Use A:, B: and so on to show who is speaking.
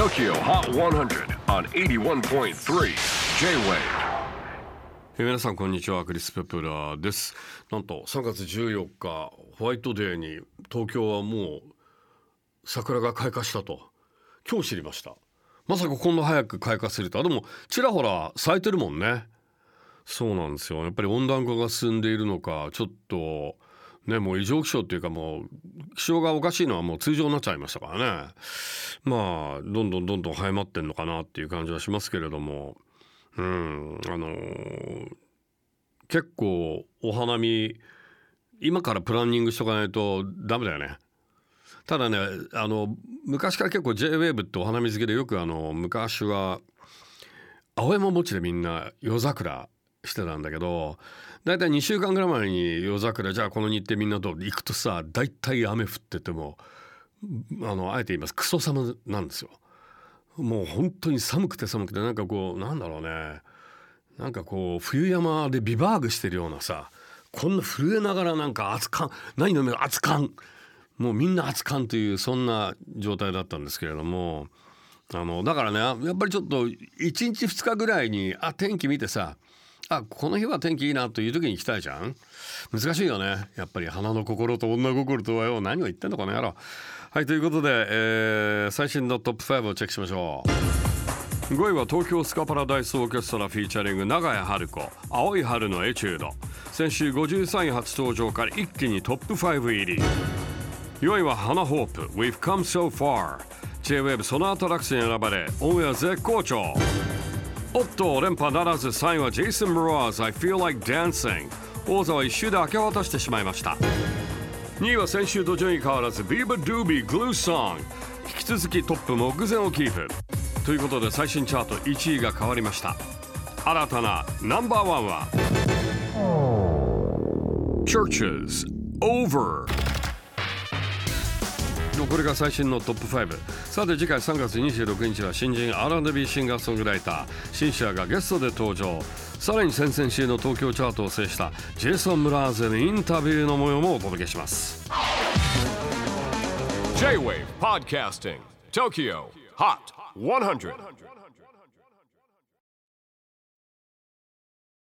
A: TOKYO HOT 100 on 81.3 J-WAVE
B: 皆さんこんにちはクリス・ペプラーです。なんと3月14日ホワイトデーに東京はもう桜が開花したと。今日知りました。まさかこんな早く開花するとあでもちらほら咲いてるもんね。そうなんですよ。やっぱり温暖化が進んでいるのかちょっとね、もう異常気象っていうかもう気象がおかしいのはもう通常になっちゃいましたからねまあどんどんどんどん早まってんのかなっていう感じはしますけれどもうんあのー、結構お花見今からプランニングしとかないとダメだよね。ただねあの昔から結構 JWAVE ってお花見好きでよくあの昔は青山墓地でみんな夜桜してたんだけど大体2週間ぐらい前に夜桜じゃあこの日程みんなと行くとさ大体雨降っててもあのあえて言います。クソ寒なんですよ。もう本当に寒くて寒くてなんかこうなんだろうね。なんかこう冬山でビバーグしてるようなさこんな震えながらなんか熱燗何飲める？熱燗もうみんな熱燗というそんな状態だったんですけれどもあのだからねやっぱりちょっと1日2日ぐらいにあ天気見てさあこの日は天気いいなという時に行きたいじゃん。難しいよね。やっぱり花の心と女心とはよ何を言ってんのかなやろ。はいということで、えー、最新のトップ5をチェックしましょう。5位は東京スカパラダイスオーケストラフィーチャリング長屋春子青い春のエチュード。先週53位初登場から一気にトップ5入り。4位は花ホープ We've come so far J-WAVE そのアトラクスに選ばれオンエア絶好調。おっと連覇ならず3位はジェイソン・ムローズ I feel like dancing 王座は一周で明け渡してしまいました。2位は先週と順位変わらず Viva Doobie Glue Song 引き続きトップ目前をキープ。ということで最新チャート1位が変わりました。新たなナンバーワンは Churches Over これが最新のトップ5さて次回3月26日は新人 R&B シンガーソングライター。シンシアがゲストで登場。さらに先々週の東京チャートを制したジェイソン・ムラーゼのインタビューの模様もお届けします。
A: J-WAVE PODCASTING TOKYO HOT 100